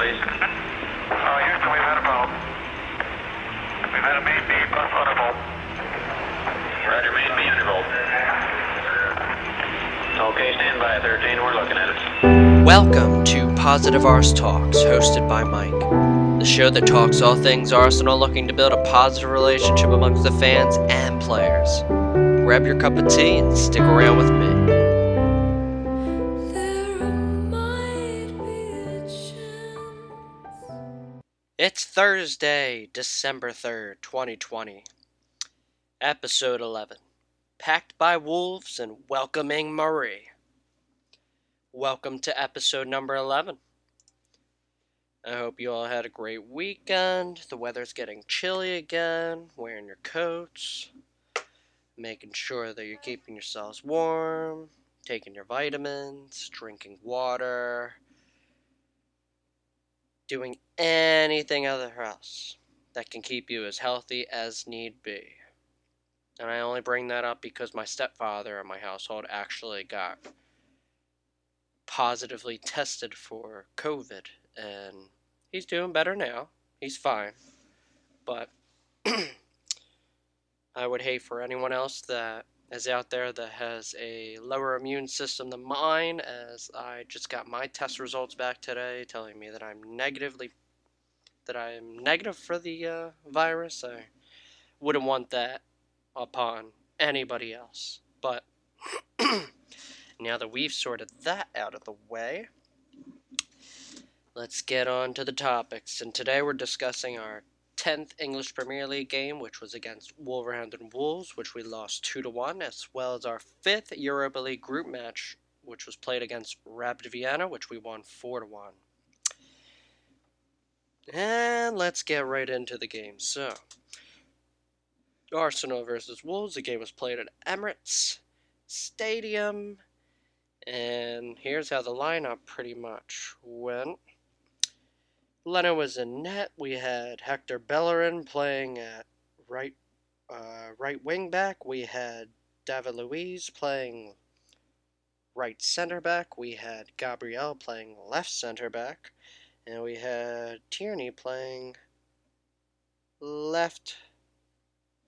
please. Uh, Houston, we've had a problem. We've had a main B bus undervolt. Roger, main B undervolt. Okay, stand by, 13. We're looking at it. Welcome to Positive Arse Talks, hosted by Mike, the show that talks all things Arsenal looking to build a positive relationship amongst the fans and players. Grab your cup of tea and stick around with me. Thursday, December 3rd, 2020. Episode 11 Packed by Wolves and Welcoming Mari. Welcome to episode number 11. I hope you all had a great weekend. The weather's getting chilly again. Wearing your coats, making sure that you're keeping yourselves warm, taking your vitamins, drinking water, doing anything other else that can keep you as healthy as need be. And I only bring that up because my stepfather in my household actually got positively tested for COVID and he's doing better now. He's fine. But I would hate for anyone else that is out there that has a lower immune system than mine, as I just got my test results back today telling me that I'm negatively that I'm negative for the uh, virus. I wouldn't want that upon anybody else. But now that we've sorted that out of the way, let's get on to the topics. And today we're discussing our 10th English Premier League game, which was against Wolverhampton Wolves, which we lost 2 to 1, as well as our 5th Europa League group match, which was played against Rapid Vienna, which we won 4 to 1. And let's get right into the game. So, Arsenal versus Wolves. The game was played at Emirates Stadium. And here's how the lineup pretty much went. Leno was in net. We had Hector Bellerin playing at right uh, right wing back. We had David Luiz playing right center back. We had Gabriel playing left center back. And we had Tierney playing left.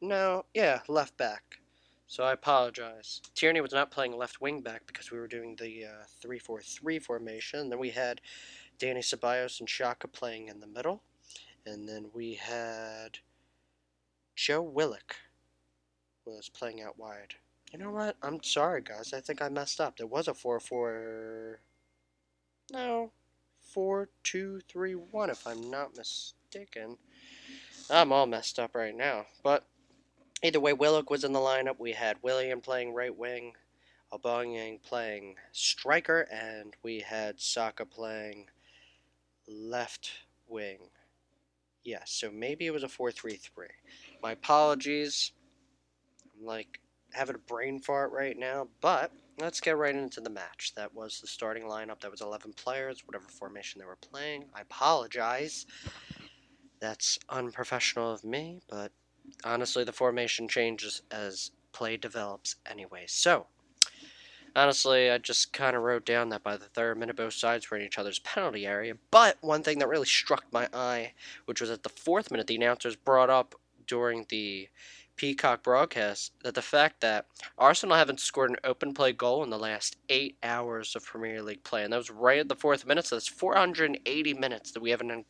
No, yeah, left back. So I apologize. Tierney was not playing left wing back because we were doing the uh, 3 4 3 formation. Then we had Danny Ceballos and Xhaka playing in the middle. And then we had Joe Willock was playing out wide. You know what? I'm sorry, guys. I think I messed up. There was a 4 4. No, four, two, three, one, if I'm not mistaken. I'm all messed up right now. But either way, Willock was in the lineup. We had Willian playing right wing, Aubameyang playing striker, and we had Saka playing left wing. Yes, so maybe it was a 4-3-3. My apologies. I'm like having a brain fart right now, but let's get right into the match. That was the starting lineup. That was 11 players, whatever formation they were playing. I apologize. That's unprofessional of me, but honestly, the formation changes as play develops anyway. So, honestly, I just kind of wrote down that by the third minute, both sides were in each other's penalty area. But one thing that really struck my eye, which was at the fourth minute, the announcers brought up during the Peacock broadcast that the fact that Arsenal haven't scored an open play goal in the last eight hours of Premier League play, and that was right at the fourth minute. So that's 480 minutes that we haven't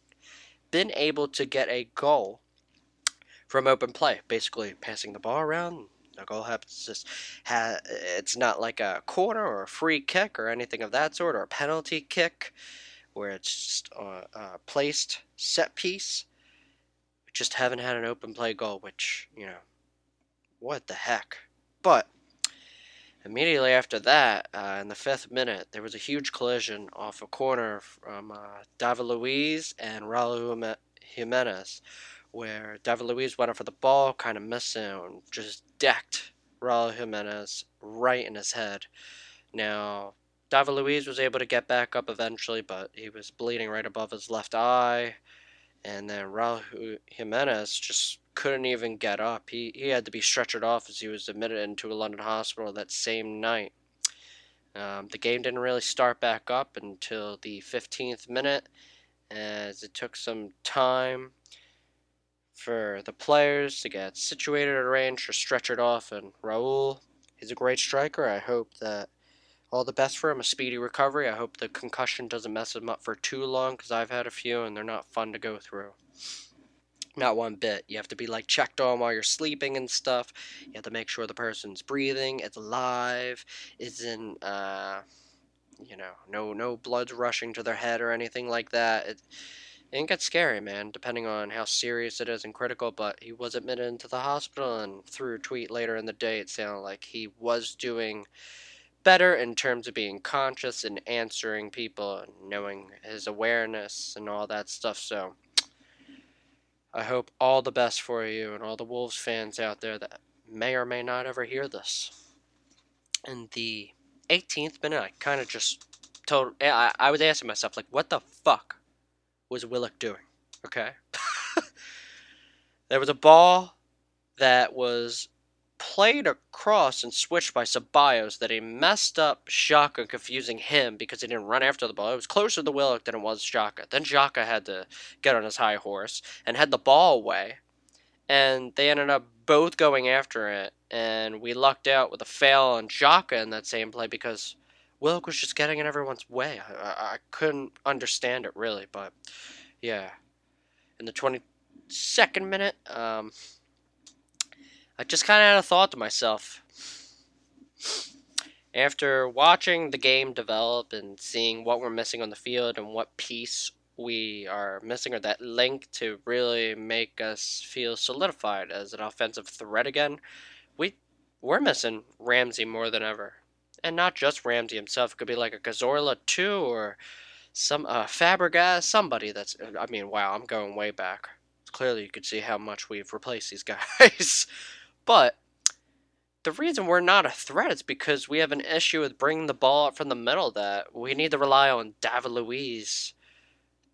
been able to get a goal from open play. Basically, passing the ball around. The goal happens. Just ha- it's not like a corner or a free kick or anything of that sort, or a penalty kick, where it's just a, a placed set piece. We just haven't had an open play goal, which you know what the heck? But immediately after that, uh, in the fifth minute, there was a huge collision off a corner from uh, David Luiz and Raul Jimenez, where David Luiz went up for the ball, kind of missed it, and just decked Raul Jimenez right in his head. Now, David Luiz was able to get back up eventually, but he was bleeding right above his left eye. And then Raul Jimenez just couldn't even get up. He, he had to be stretchered off as he was admitted into a London hospital that same night. Um, the game didn't really start back up until the 15th minute, as it took some time for the players to get situated at range or stretchered off. And Raul, he's a great striker. I hope that all the best for him, a speedy recovery. I hope the concussion doesn't mess him up for too long because I've had a few and they're not fun to go through. Not one bit. You have to be like checked on while you're sleeping and stuff. You have to make sure the person's breathing, it's alive, isn't uh you know, no no blood's rushing to their head or anything like that. It, it can get scary, man, depending on how serious it is and critical. But he was admitted into the hospital, and through a tweet later in the day, it sounded like he was doing better in terms of being conscious and answering people and knowing his awareness and all that stuff. So I hope all the best for you and all the Wolves fans out there that may or may not ever hear this. In the 18th minute, I kind of just told. I, I was asking myself, like, what the fuck was Willock doing? Okay. there was a ball that was played across and switched by Ceballos that he messed up Xhaka, confusing him because he didn't run after the ball. It was closer to Willock than it was Xhaka. Then Xhaka had to get on his high horse and had the ball away, and they ended up both going after it. And we lucked out with a fail on Xhaka in that same play because Willock was just getting in everyone's way. I, I couldn't understand it really, but yeah. In the 22nd minute, um, I just kind of had a thought to myself. After watching the game develop and seeing what we're missing on the field and what piece we are missing, or that link to really make us feel solidified as an offensive threat again, we we're missing Ramsey more than ever, and not just Ramsey himself. It could be like a Cazorla too, or some uh, Fabregas, somebody that's. I mean, wow, I'm going way back. Clearly, you could see how much we've replaced these guys. But the reason we're not a threat is because we have an issue with bringing the ball up from the middle that we need to rely on David Luiz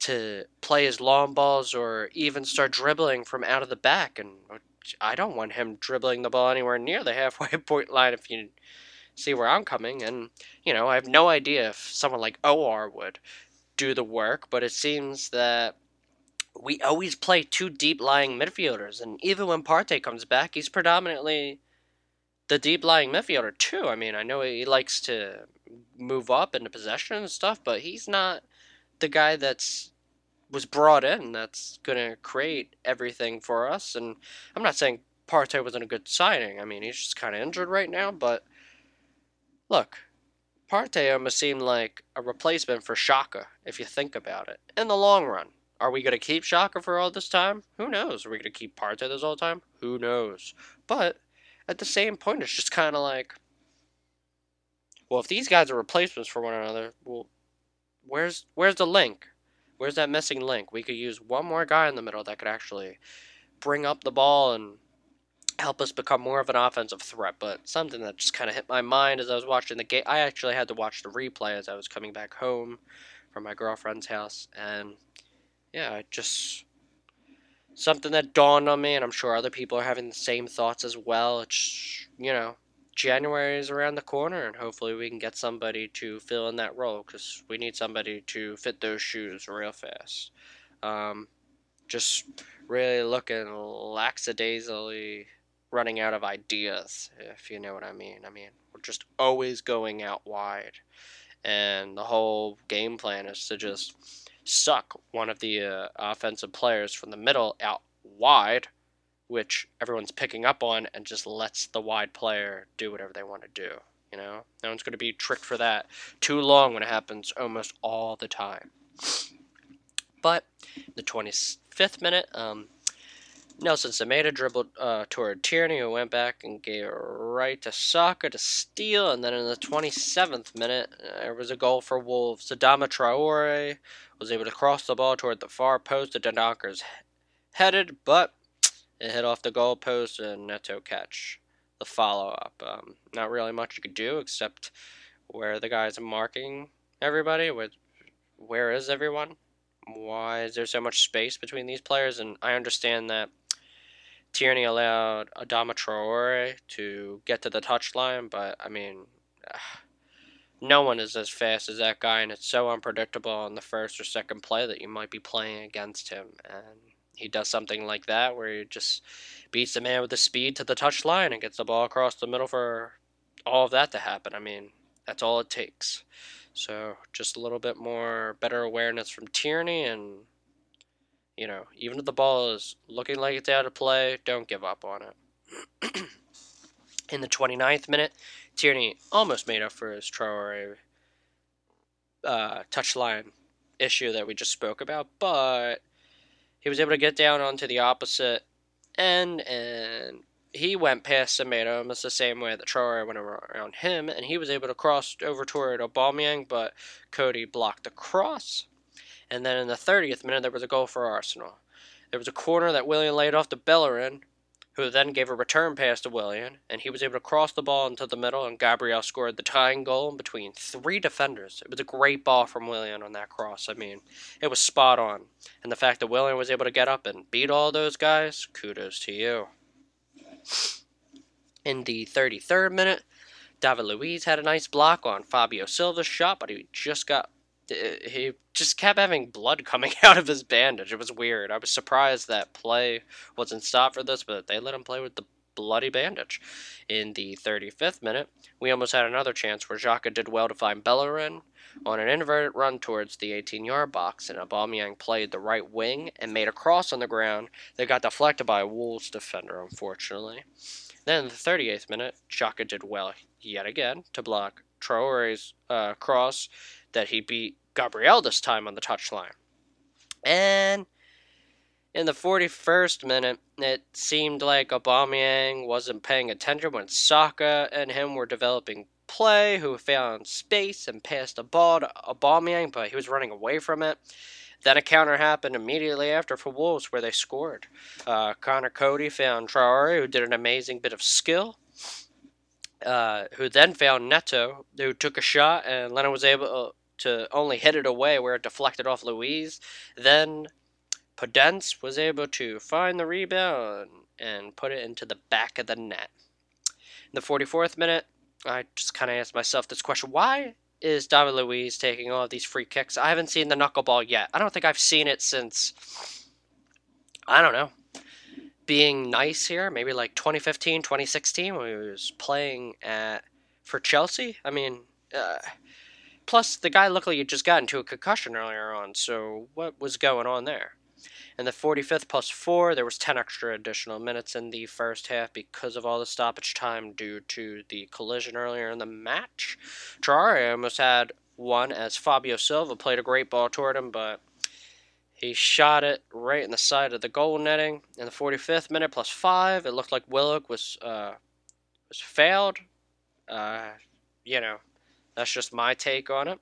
to play his long balls or even start dribbling from out of the back. And I don't want him dribbling the ball anywhere near the halfway point line if you see where I'm coming. And, you know, I have no idea if someone like OR would do the work, but it seems that we always play two deep lying midfielders, and even when Partey comes back, he's predominantly the deep lying midfielder too. I mean, I know he likes to move up into possession and stuff, but he's not the guy that's was brought in that's gonna create everything for us. And I'm not saying Partey wasn't a good signing. I mean, he's just kind of injured right now, but look. Partey almost seemed like a replacement for Xhaka, if you think about it, in the long run. Are we going to keep Xhaka for all this time? Who knows? Are we going to keep Partey this all the time? Who knows? But at the same point, it's just kind of like, well, if these guys are replacements for one another, well, where's where's the link? Where's that missing link? We could use one more guy in the middle that could actually bring up the ball and help us become more of an offensive threat. But something that just kind of hit my mind as I was watching the game. I actually had to watch the replay as I was coming back home from my girlfriend's house, and yeah, just something that dawned on me, and I'm sure other people are having the same thoughts as well. It's, you know, January is around the corner, and hopefully we can get somebody to fill in that role because we need somebody to fit those shoes real fast. Um, just really looking lackadaisically running out of ideas, if you know what I mean. I mean, we're just always going out wide, and the whole game plan is to just suck one of the uh, offensive players from the middle out wide, which everyone's picking up on, and just lets the wide player do whatever they want to do. You know, no one's going to be tricked for that too long when it happens almost all the time. But the 25th minute, um, Nelson Semedo dribbled uh, toward Tierney, who went back and gave it right to Saka to steal. And then in the 27th minute, uh, there was a goal for Wolves. Adama Traore was able to cross the ball toward the far post. The Dendonckers headed, but it hit off the goal post and Neto catch the follow up. Um, not really much you could do except where the guys are marking everybody. With where is everyone? Why is there so much space between these players? And I understand that Tierney allowed Adama Traore to get to the touchline, but I mean, no one is as fast as that guy, and it's so unpredictable on the first or second play that you might be playing against him. And he does something like that where he just beats the man with the speed to the touch line and gets the ball across the middle for all of that to happen. I mean, that's all it takes. So just a little bit more better awareness from Tierney and you know, even if the ball is looking like it's out of play, don't give up on it. In the 29th minute, Tierney almost made up for his Traore uh, touchline issue that we just spoke about, but he was able to get down onto the opposite end and he went past Semedo almost the same way that Traore went around him, and he was able to cross over toward Aubameyang, but Cody blocked the cross. And then in the 30th minute, there was a goal for Arsenal. There was a corner that Willian laid off to Bellerin, who then gave a return pass to Willian, and he was able to cross the ball into the middle, and Gabriel scored the tying goal in between three defenders. It was a great ball from Willian on that cross. I mean, it was spot on. And the fact that Willian was able to get up and beat all those guys, kudos to you. In the 33rd minute, David Luiz had a nice block on Fabio Silva's shot, but he just got he just kept having blood coming out of his bandage. It was weird. I was surprised that play wasn't stopped for this, but they let him play with the bloody bandage. In the 35th minute, we almost had another chance where Xhaka did well to find Bellerin on an inverted run towards the 18-yard box, and Aubameyang played the right wing and made a cross on the ground that got deflected by a Wolves defender, unfortunately. Then in the 38th minute, Xhaka did well yet again to block Traore's uh, cross that he beat Gabriel this time on the touchline. And in the 41st minute, it seemed like Aubameyang wasn't paying attention when Saka and him were developing play, who found space and passed a ball to Aubameyang, but he was running away from it. Then a counter happened immediately after for Wolves, where they scored. Uh, Connor Cody found Traore, who did an amazing bit of skill. Uh, who then found Neto, who took a shot, and Leno was able to only hit it away where it deflected off Luiz. Then Podence was able to find the rebound and put it into the back of the net. In the 44th minute, I just kind of asked myself this question why is David Luiz taking all of these free kicks? I haven't seen the knuckleball yet. I don't think I've seen it since, I don't know, being nice here, maybe like 2015, 2016 when he was playing at for Chelsea. I mean, uh, plus the guy looked like he just got into a concussion earlier on, so what was going on there? In the 45th plus 4, there was 10 extra additional minutes in the first half because of all the stoppage time due to the collision earlier in the match. Traore almost had one as Fabio Silva played a great ball toward him, but he shot it right in the side of the goal netting. In the 45th minute plus 5, it looked like Willock was uh, was failed. Uh, you know, that's just my take on it.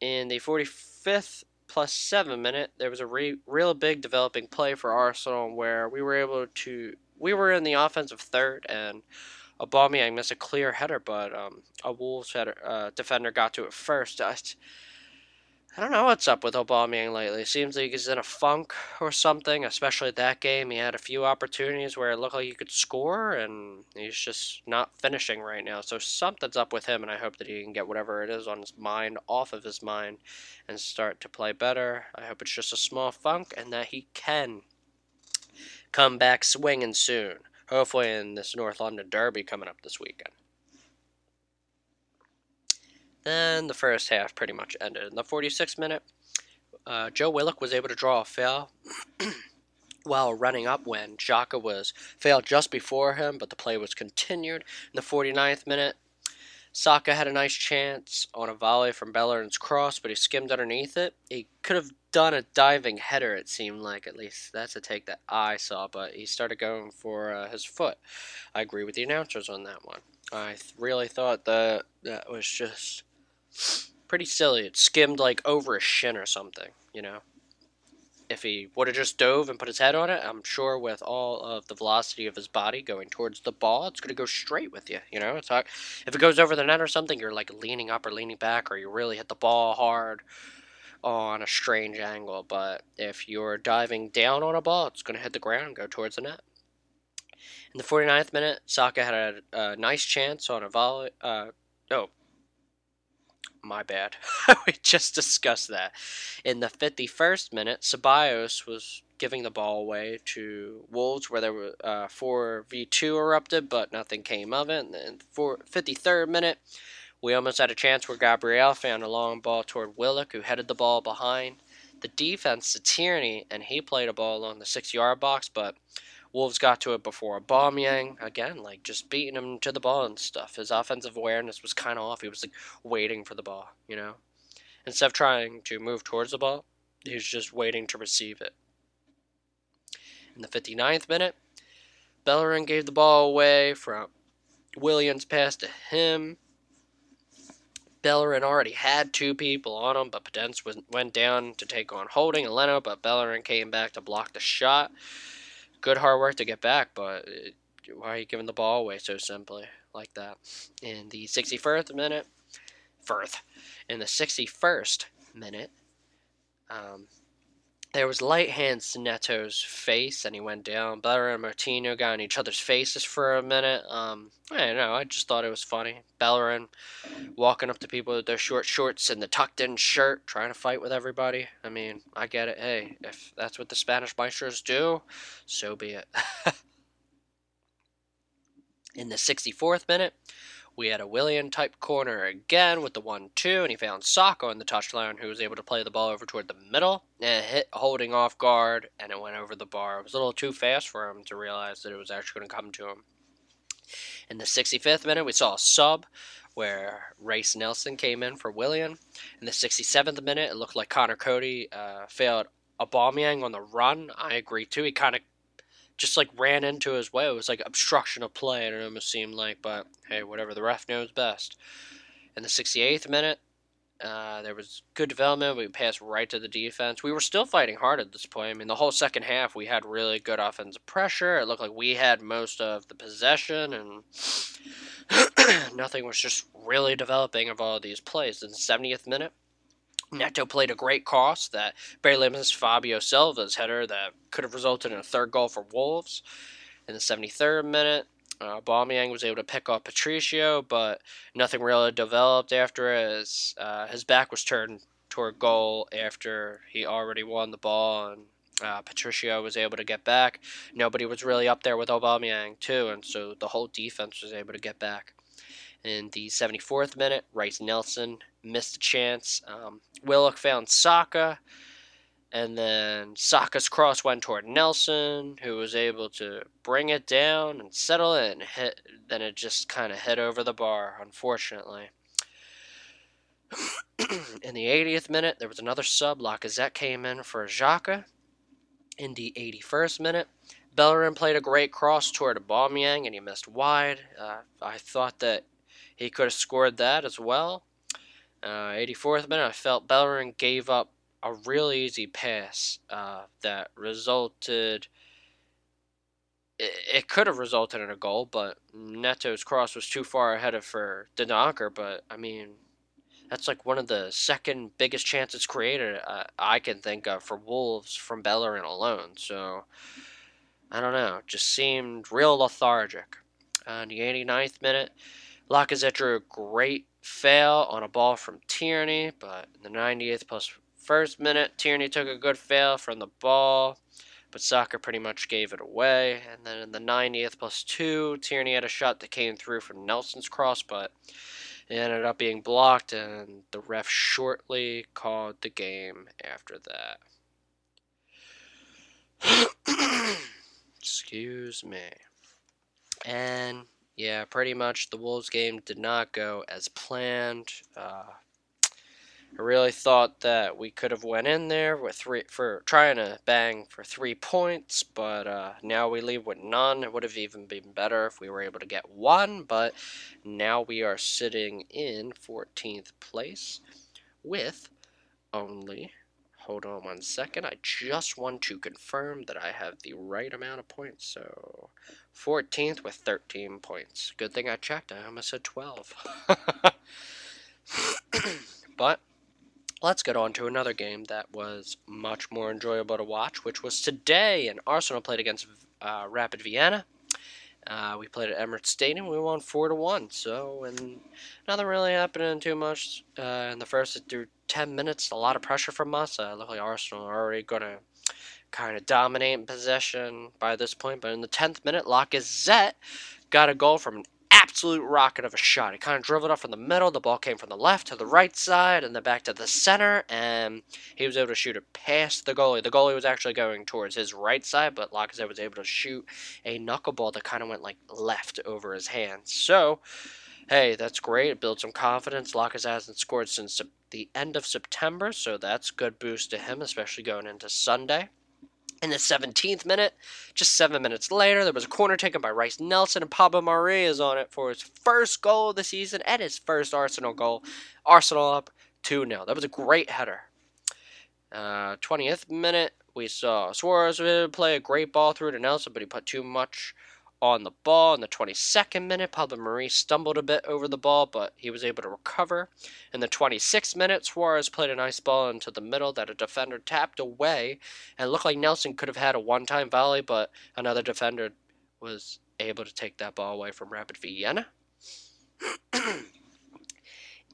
In the 45th plus seven minute, there was a re- real big developing play for Arsenal where we were able to. We were in the offensive third, and Aubameyang missed a clear header, but um, a Wolves header, uh, defender got to it first. I, I don't know what's up with Aubameyang lately. Seems like he's in a funk or something. Especially that game, he had a few opportunities where it looked like he could score, and he's just not finishing right now. So something's up with him, and I hope that he can get whatever it is on his mind off of his mind and start to play better. I hope it's just a small funk, and that he can come back swinging soon. Hopefully, in this North London Derby coming up this weekend. Then the first half pretty much ended. In the 46th minute, uh, Joe Willock was able to draw a foul while running up when Xhaka was failed just before him, but the play was continued. In the 49th minute, Saka had a nice chance on a volley from Bellerin's cross, but he skimmed underneath it. He could have done a diving header, it seemed like. At least that's a take that I saw, but he started going for uh, his foot. I agree with the announcers on that one. I th- really thought that that was just pretty silly. It skimmed like over his shin or something, you know. If he would have just dove and put his head on it, I'm sure with all of the velocity of his body going towards the ball, it's going to go straight with you, you know. It's like if it goes over the net or something, you're like leaning up or leaning back, or you really hit the ball hard on a strange angle. But if you're diving down on a ball, it's going to hit the ground and go towards the net. In the 49th minute, Saka had a, a nice chance on a volley. Uh, no, my bad. we just discussed that. In the 51st minute, Ceballos was giving the ball away to Wolves, where there were uh, 4v2 erupted, but nothing came of it. And then, for 53rd minute, we almost had a chance where Gabriel found a long ball toward Willock, who headed the ball behind the defense to Tierney, and he played a ball along the six yard box, but Wolves got to it before Aubameyang again, like just beating him to the ball and stuff. His offensive awareness was kind of off. He was like waiting for the ball, you know, instead of trying to move towards the ball, he was just waiting to receive it. In the 59th minute, Bellerin gave the ball away from Willian's pass to him. Bellerin already had two people on him, but Podence went down to take on Holding and Leno, but Bellerin came back to block the shot good hard work to get back, but why are you giving the ball away so simply like that? In the 61st minute, Firth, in the 61st minute, um, there was light hands to Neto's face, and he went down. Bellerin and Martino got in each other's faces for a minute. Um, I don't know. I just thought it was funny. Bellerin walking up to people with their short shorts and the tucked-in shirt, trying to fight with everybody. I mean, I get it. Hey, if that's what the Spanish maestros do, so be it. in the 64th minute, we had a Willian type corner again with the 1 2, and he found Saka in the touchline, who was able to play the ball over toward the middle and hit holding off guard, and it went over the bar. It was a little too fast for him to realize that it was actually going to come to him. In the 65th minute, we saw a sub where Reiss Nelson came in for Willian. In the 67th minute, it looked like Connor Cody uh, failed Aubameyang on the run. I agree too. He kind of just like ran into his way. It was like obstruction of play, and it almost seemed like. But hey, whatever. The ref knows best. In the 68th minute, uh, there was good development. We passed right to the defense. We were still fighting hard at this point. I mean, the whole second half, we had really good offensive pressure. It looked like we had most of the possession, and nothing was just really developing of all these plays. In the 70th minute, Neto played a great cross that barely missed Fabio Silva's header that could have resulted in a third goal for Wolves. In the 73rd minute, uh, Aubameyang was able to pick off Patricio, but nothing really developed after as uh, his back was turned toward goal after he already won the ball and uh, Patricio was able to get back. Nobody was really up there with Aubameyang too, and so the whole defense was able to get back. In the 74th minute, Reiss Nelson missed a chance. Um, Willock found Saka, and then Saka's cross went toward Nelson, who was able to bring it down and settle it, and hit. Then it just kind of hit over the bar, unfortunately. in the 80th minute, there was another sub. Lacazette came in for Xhaka. In the 81st minute, Bellerin played a great cross toward Aubameyang, and he missed wide. Uh, I thought that he could have scored that as well. Uh, 84th minute, I felt Bellerin gave up a real easy pass uh, that resulted. It, it could have resulted in a goal, but Neto's cross was too far ahead of for Dendoncker. But I mean, that's like one of the second biggest chances created uh, I can think of for Wolves from Bellerin alone. So I don't know, just seemed real lethargic. Uh, in the 89th minute, Lacazette drew a great fail on a ball from Tierney, but in the 90th plus first minute, Tierney took a good fail from the ball, but Saka pretty much gave it away. And then in the 90th plus two, Tierney had a shot that came through from Nelson's cross, but it ended up being blocked, and the ref shortly called the game after that. Excuse me. And yeah, pretty much the Wolves game did not go as planned. Uh, I really thought that we could have went in there with three for trying to bang for three points, but uh, now we leave with none. It would have even been better if we were able to get one, but now we are sitting in 14th place with only. Hold on one second. I just want to confirm that I have the right amount of points. So 14th with 13 points. Good thing I checked. I almost said 12. but let's get on to another game that was much more enjoyable to watch, which was today. And Arsenal played against uh, Rapid Vienna. Uh, we played at Emirates Stadium. We won four to one. So, and nothing really happening too much uh, in the first through ten minutes. A lot of pressure from us. Uh, looked like Arsenal are already gonna kind of dominate in possession by this point. But in the tenth minute, Lacazette got a goal from an absolute rocket of a shot. He kind of drove it up from the middle. The ball came from the left to the right side and then back to the center, and he was able to shoot it past the goalie. The goalie was actually going towards his right side, but Lacazette was able to shoot a knuckleball that kind of went like left over his hands. So, hey, that's great. It builds some confidence. Lacazette hasn't scored since the end of September, so that's good boost to him, especially going into Sunday. In the 17th minute, just seven minutes later, there was a corner taken by Reiss Nelson, and Pablo Mari is on it for his first goal of the season and his first Arsenal goal. Arsenal up 2 0. That was a great header. Uh, 20th minute, we saw Soares play a great ball through to Nelson, but he put too much on the ball. In the 22nd minute, Pablo Mari stumbled a bit over the ball, but he was able to recover. In the 26th minute, Soares played a nice ball into the middle that a defender tapped away, and looked like Nelson could have had a one time volley, but another defender was able to take that ball away from Rapid Vienna.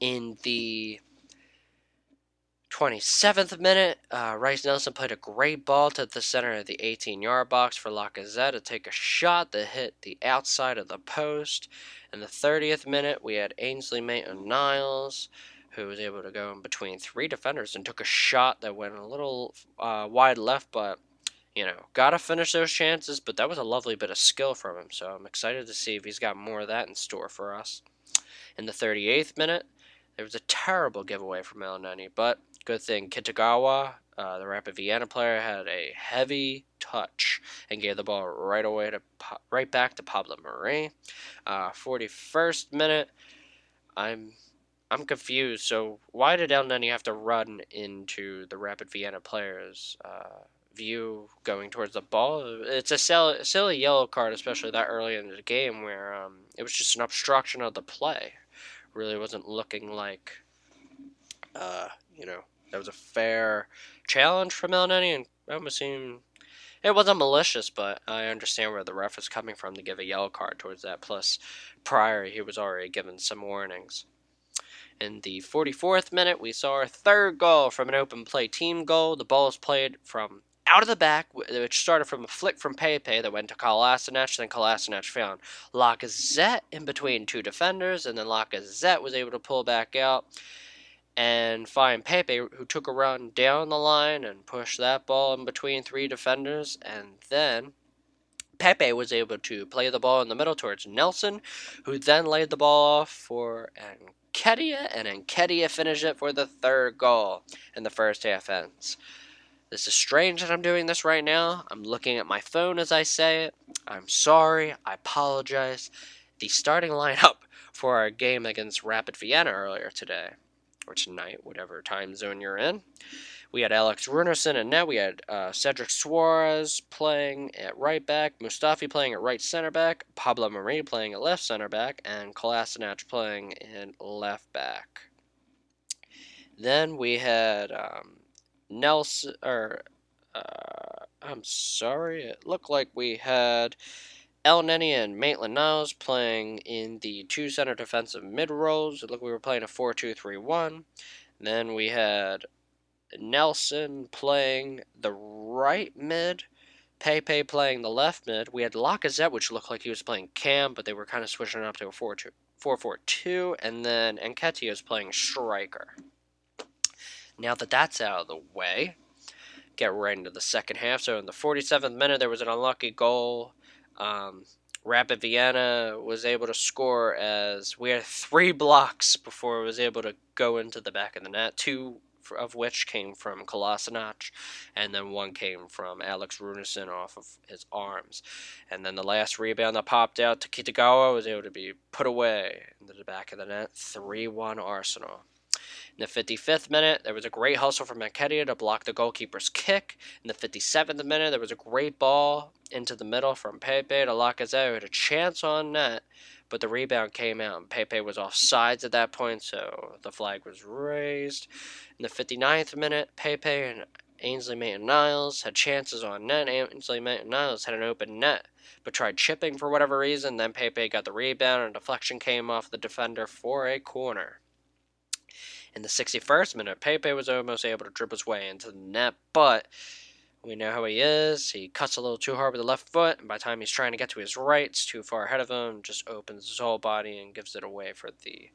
in the 27th minute, uh, Reiss Nelson played a great ball to the center of the 18 yard box for Lacazette to take a shot that hit the outside of the post. In the 30th minute, we had Ainsley Maitland Niles, who was able to go in between three defenders and took a shot that went a little uh, wide left, but you know, gotta finish those chances. But that was a lovely bit of skill from him, so I'm excited to see if he's got more of that in store for us. In the 38th minute, there was a terrible giveaway from El but good thing Kitagawa, uh, the Rapid Vienna player, had a heavy touch and gave the ball right away to right back to Pablo Mari. Uh, 41st minute, I'm I'm confused. So why did Elneny have to run into the Rapid Vienna players? Uh, view going towards the ball. It's a silly, silly yellow card, especially that early in the game, where um, it was just an obstruction of the play. Really wasn't looking like, uh, you know, that was a fair challenge from El and I almost seemed it wasn't malicious, but I understand where the ref is coming from to give a yellow card towards that. Plus, prior he was already given some warnings. In the 44th minute, we saw our third goal from an open play team goal. The ball was played from out of the back, which started from a flick from Pepe that went to Kolasinac. Then Kolasinac found Lacazette in between two defenders, and then Lacazette was able to pull back out and find Pepe, who took a run down the line and pushed that ball in between three defenders. And then Pepe was able to play the ball in the middle towards Nelson, who then laid the ball off for Nketiah, and Nketiah finished it for the third goal in the first half ends. This is strange that I'm doing this right now. I'm looking at my phone as I say it. I'm sorry. I apologize. The starting lineup for our game against Rapid Vienna earlier today, or tonight, whatever time zone you're in. We had Alex Runarsson and net. We had uh, Cedric Soares playing at right back, Mustafi playing at right center back, Pablo Mari playing at left center back, and Kolasinac playing in left back. Then we had um, Nelson, or uh, I'm sorry, it looked like we had Elneny and Maitland Niles playing in the two center defensive mid roles. It looked like we were playing a 4 2 3 1. Then we had Nelson playing the right mid, Pepe playing the left mid. We had Lacazette, which looked like he was playing cam, but they were kind of switching it up to a 4 2. 4-4-2, and then Nketiah is playing striker. Now that that's out of the way, get right into the second half. So in the 47th minute, there was an unlucky goal. Um, Rapid Vienna was able to score as we had three blocks before it was able to go into the back of the net. Two of which came from Kolasinac, and then one came from Alex Runarsson off of his arms. And then the last rebound that popped out to Kitagawa was able to be put away into the back of the net. 3 1 Arsenal. In the 55th minute, there was a great hustle from Nketiah to block the goalkeeper's kick. In the 57th minute, there was a great ball into the middle from Pepe to Lacazette, who had a chance on net, but the rebound came out, and Pepe was off sides at that point, so the flag was raised. In the 59th minute, Pepe and Ainsley Maitland Niles had chances on net. Ainsley Maitland Niles had an open net, but tried chipping for whatever reason. Then Pepe got the rebound, and a deflection came off the defender for a corner. In the 61st minute, Pepe was almost able to dribble his way into the net, but we know how he is. He cuts a little too hard with the left foot, and by the time he's trying to get to his right, it's too far ahead of him, just opens his whole body and gives it away for the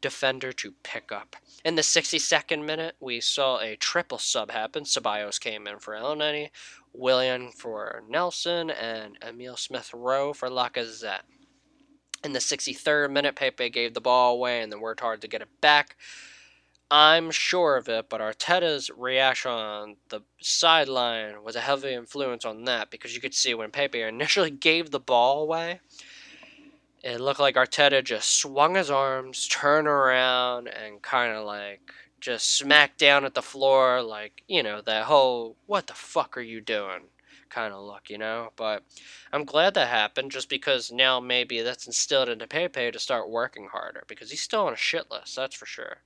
defender to pick up. In the 62nd minute, we saw a triple sub happen. Ceballos came in for El Neni, Willian for Nelson, and Emil Smith Rowe for Lacazette. In the 63rd minute, Pepe gave the ball away and then worked hard to get it back. I'm sure of it, but Arteta's reaction on the sideline was a heavy influence on that because you could see when Pepe initially gave the ball away, it looked like Arteta just swung his arms, turned around, and kind of like just smacked down at the floor, like, you know, that whole, what the fuck are you doing? kind of look, you know? But I'm glad that happened just because now maybe that's instilled into Pepe to start working harder because he's still on a shit list, that's for sure.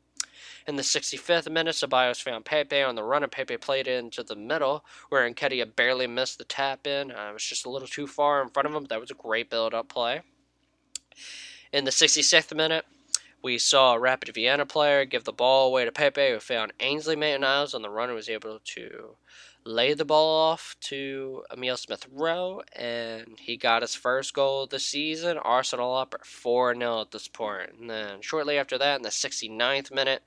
In the 65th minute, Ceballos found Pepe on the run, and Pepe played it into the middle, where Nketiah barely missed the tap in. Uh, it was just a little too far in front of him. That was a great build up play. In the 66th minute, we saw a Rapid Vienna player give the ball away to Pepe, who found Ainsley Maitland-Niles on the run and was able to lay the ball off to Emil Smith Rowe, and he got his first goal of the season. Arsenal up 4 0 at this point. And then shortly after that, in the 69th minute,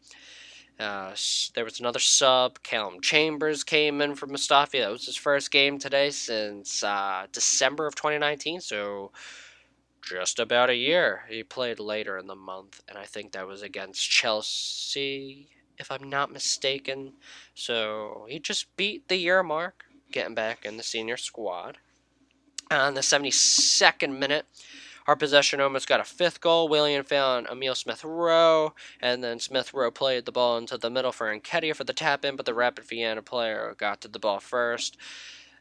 uh, there was another sub. Callum Chambers came in for Mustafi. That was his first game today since uh, December of 2019, so just about a year. He played later in the month, and I think that was against Chelsea, if I'm not mistaken. So he just beat the year mark, getting back in the senior squad. On the 72nd minute, our possession almost got a fifth goal. Willian found Emil Smith Rowe, and then Smith Rowe played the ball into the middle for Nketiah for the tap in, but the Rapid Vienna player got to the ball first.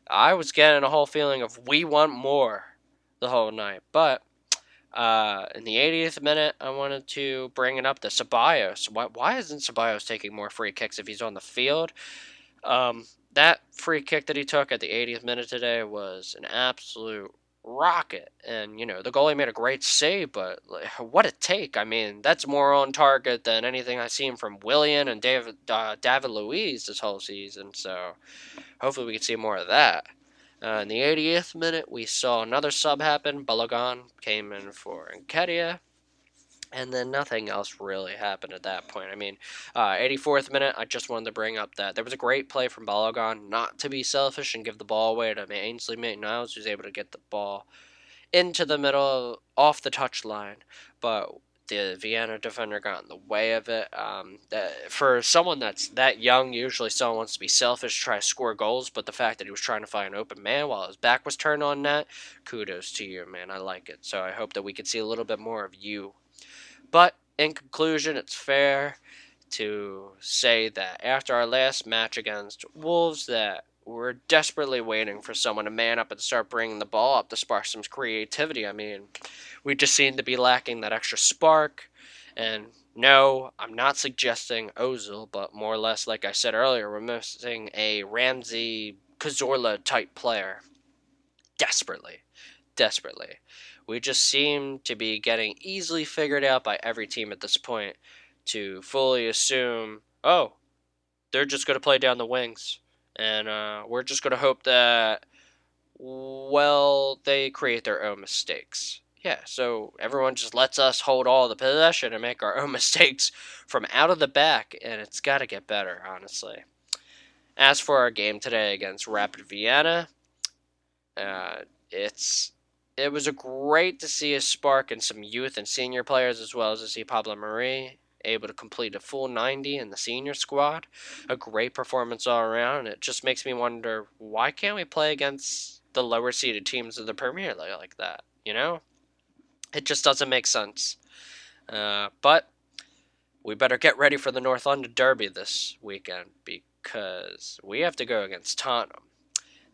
I was getting a whole feeling of we want more the whole night, but uh, in the 80th minute, I wanted to bring it up to Ceballos. Why, why isn't Ceballos taking more free kicks if he's on the field? Um, that free kick that he took at the 80th minute today was an absolute rocket. And, you know, the goalie made a great save, but like, what a take. I mean, that's more on target than anything I've seen from Willian and David, uh, David Luiz this whole season. So hopefully we can see more of that. Uh, in the 80th minute, we saw another sub happen. Balogun came in for Nketiah. And then nothing else really happened at that point. I mean, uh, 84th minute, I just wanted to bring up that there was a great play from Balogun not to be selfish and give the ball away to Ainsley Maitland-Niles, who's able to get the ball into the middle, off the touchline. But the Vienna defender got in the way of it. Um, that, for someone that's that young, usually someone wants to be selfish, try to score goals, but the fact that he was trying to find an open man while his back was turned on net, kudos to you, man. I like it. So I hope that we can see a little bit more of you. But in conclusion, it's fair to say that after our last match against Wolves, that we're desperately waiting for someone to man up and start bringing the ball up to spark some creativity. I mean, we just seem to be lacking that extra spark. And no, I'm not suggesting Ozil, but more or less, like I said earlier, we're missing a Ramsey Cazorla type player. Desperately. Desperately. We just seem to be getting easily figured out by every team at this point to fully assume, oh, they're just going to play down the wings and uh, we're just to hope that well they create their own mistakes. Yeah so everyone just lets us hold all the possession and make our own mistakes from out of the back and it's got to get better honestly. As for our game today against rapid vienna uh, it's it was great to see a spark in some youth and senior players as well as to see pablo mari able to complete a full 90 in the senior squad. A great performance all around. It just makes me wonder why can't we play against the lower seeded teams of the Premier League like that? You know? It just doesn't make sense. Uh, but we better get ready for the North London Derby this weekend because we have to go against Tottenham.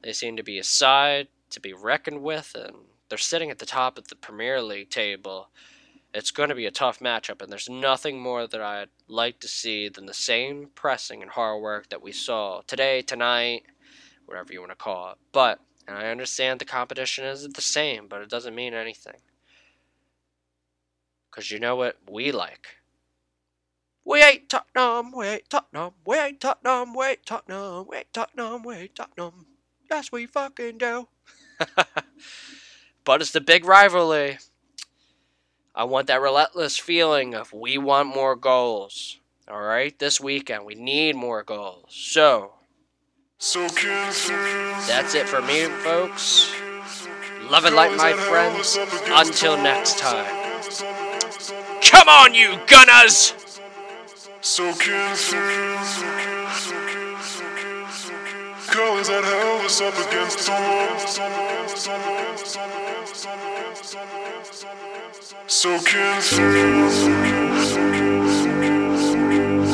They seem to be a side to be reckoned with, and they're sitting at the top of the Premier League table it's going to be a tough matchup, and there's nothing more that I'd like to see than the same pressing and hard work that we saw today, tonight, whatever you want to call it. But, and I understand the competition isn't the same, but it doesn't mean anything. Because you know what we like? We ain't Tottenham, we ain't Tottenham, we ain't Tottenham, we ain't Tottenham, we ain't Tottenham, we ain't Tottenham. Yes, we fucking do. but it's the big rivalry. I want that relentless feeling of we want more goals. All right, this weekend we need more goals. So that's it for me, folks. Love and light, my friends. Until next time. Come on, you gunners! Soaking Colors that held us up against the wall. Soaking through.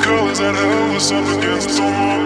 Colors that held us up against the wall